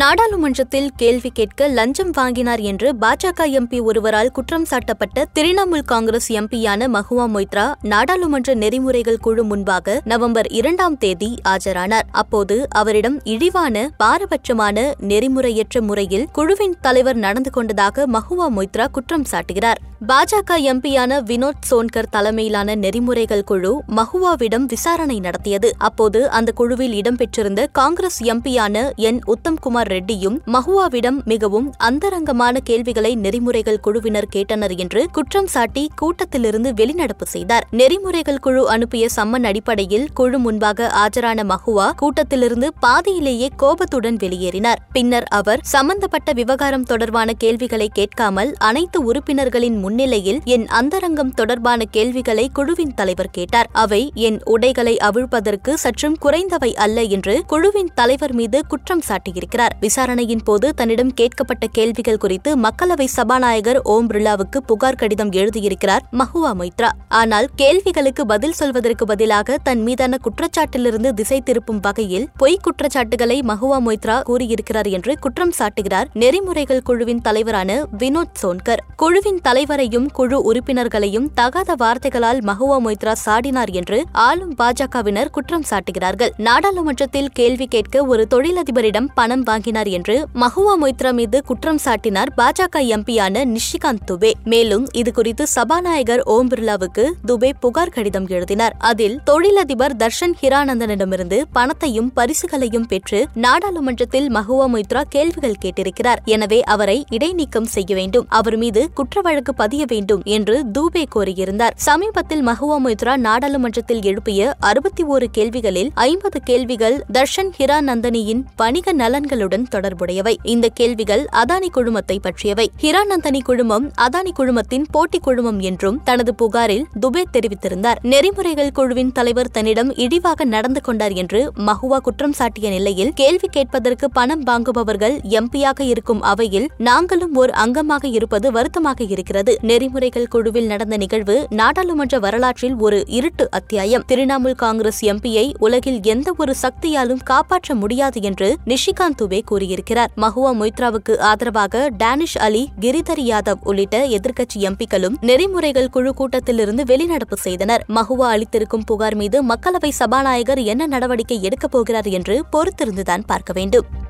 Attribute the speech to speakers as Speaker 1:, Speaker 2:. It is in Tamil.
Speaker 1: நாடாளுமன்றத்தில் கேள்வி கேட்க லஞ்சம் வாங்கினார் என்று பாஜக எம்பி ஒருவரால் குற்றம் சாட்டப்பட்ட திரிணாமுல் காங்கிரஸ் எம்பியான மஹுவா மொய்த்ரா நாடாளுமன்ற நெறிமுறைகள் குழு முன்பாக நவம்பர் இரண்டாம் தேதி ஆஜரானார் அப்போது அவரிடம் இழிவான பாரபட்சமான நெறிமுறையற்ற முறையில் குழுவின் தலைவர் நடந்து கொண்டதாக மஹுவா மொய்த்ரா குற்றம் சாட்டுகிறார் பாஜக எம்பியான வினோத் சோன்கர் தலைமையிலான நெறிமுறைகள் குழு மஹுவாவிடம் விசாரணை நடத்தியது அப்போது அந்த குழுவில் இடம்பெற்றிருந்த காங்கிரஸ் எம்பியான என் உத்தம்குமார் குமார் ரெட்டியும் மஹுவாவிடம் மிகவும் அந்தரங்கமான கேள்விகளை நெறிமுறைகள் குழுவினர் கேட்டனர் என்று குற்றம் சாட்டி கூட்டத்திலிருந்து வெளிநடப்பு செய்தார் நெறிமுறைகள் குழு அனுப்பிய சம்மன் அடிப்படையில் குழு முன்பாக ஆஜரான மஹுவா கூட்டத்திலிருந்து பாதியிலேயே கோபத்துடன் வெளியேறினார் பின்னர் அவர் சம்பந்தப்பட்ட விவகாரம் தொடர்பான கேள்விகளை கேட்காமல் அனைத்து உறுப்பினர்களின் முன்னிலையில் என் அந்தரங்கம் தொடர்பான கேள்விகளை குழுவின் தலைவர் கேட்டார் அவை என் உடைகளை அவிழ்ப்பதற்கு சற்றும் குறைந்தவை அல்ல என்று குழுவின் தலைவர் மீது குற்றம் சாட்டியிருக்கிறார் விசாரணையின் போது தன்னிடம் கேட்கப்பட்ட கேள்விகள் குறித்து மக்களவை சபாநாயகர் ஓம் பிர்லாவுக்கு புகார் கடிதம் எழுதியிருக்கிறார் மஹுவா மொய்த்ரா ஆனால் கேள்விகளுக்கு பதில் சொல்வதற்கு பதிலாக தன் மீதான குற்றச்சாட்டிலிருந்து திசை திருப்பும் வகையில் பொய் குற்றச்சாட்டுகளை மஹுவா மொய்த்ரா கூறியிருக்கிறார் என்று குற்றம் சாட்டுகிறார் நெறிமுறைகள் குழுவின் தலைவரான வினோத் சோன்கர் குழுவின் தலைவரையும் குழு உறுப்பினர்களையும் தகாத வார்த்தைகளால் மஹுவா மொய்த்ரா சாடினார் என்று ஆளும் பாஜகவினர் குற்றம் சாட்டுகிறார்கள் நாடாளுமன்றத்தில் கேள்வி கேட்க ஒரு தொழிலதிபரிடம் பணம் வாங்கி வாங்கினார் என்று மஹுவா மொய்த்ரா மீது குற்றம் சாட்டினார் பாஜக எம்பியான நிஷிகாந்த் துபே மேலும் இது குறித்து சபாநாயகர் ஓம் பிர்லாவுக்கு துபே புகார் கடிதம் எழுதினார் அதில் தொழிலதிபர் தர்ஷன் ஹிரானந்தனிடமிருந்து பணத்தையும் பரிசுகளையும் பெற்று நாடாளுமன்றத்தில் மஹுவா மொய்த்ரா கேள்விகள் கேட்டிருக்கிறார் எனவே அவரை இடைநீக்கம் செய்ய வேண்டும் அவர் மீது குற்ற வழக்கு பதிய வேண்டும் என்று தூபே கோரியிருந்தார் சமீபத்தில் மஹுவா மொய்த்ரா நாடாளுமன்றத்தில் எழுப்பிய அறுபத்தி ஓரு கேள்விகளில் ஐம்பது கேள்விகள் தர்ஷன் ஹிரானந்தனியின் வணிக நலன்களுடன் கேள்விகளுடன் தொடர்புடையவை இந்த கேள்விகள் அதானி குழுமத்தை பற்றியவை ஹிரானந்தனி குழுமம் அதானி குழுமத்தின் போட்டி குழுமம் என்றும் தனது புகாரில் துபே தெரிவித்திருந்தார் நெறிமுறைகள் குழுவின் தலைவர் தன்னிடம் இழிவாக நடந்து கொண்டார் என்று மஹுவா குற்றம் சாட்டிய நிலையில் கேள்வி கேட்பதற்கு பணம் வாங்குபவர்கள் எம்பியாக இருக்கும் அவையில் நாங்களும் ஒரு அங்கமாக இருப்பது வருத்தமாக இருக்கிறது நெறிமுறைகள் குழுவில் நடந்த நிகழ்வு நாடாளுமன்ற வரலாற்றில் ஒரு இருட்டு அத்தியாயம் திரிணாமுல் காங்கிரஸ் எம்பியை உலகில் எந்த ஒரு சக்தியாலும் காப்பாற்ற முடியாது என்று நிஷிகாந்த் துபே ஏற்கனவே கூறியிருக்கிறார் மஹுவா மொய்த்ராவுக்கு ஆதரவாக டேனிஷ் அலி கிரிதர் யாதவ் உள்ளிட்ட எதிர்க்கட்சி எம்பிக்களும் நெறிமுறைகள் குழு கூட்டத்திலிருந்து வெளிநடப்பு செய்தனர் மஹுவா அளித்திருக்கும் புகார் மீது மக்களவை சபாநாயகர் என்ன நடவடிக்கை எடுக்கப் போகிறார் என்று பொறுத்திருந்துதான் பார்க்க வேண்டும்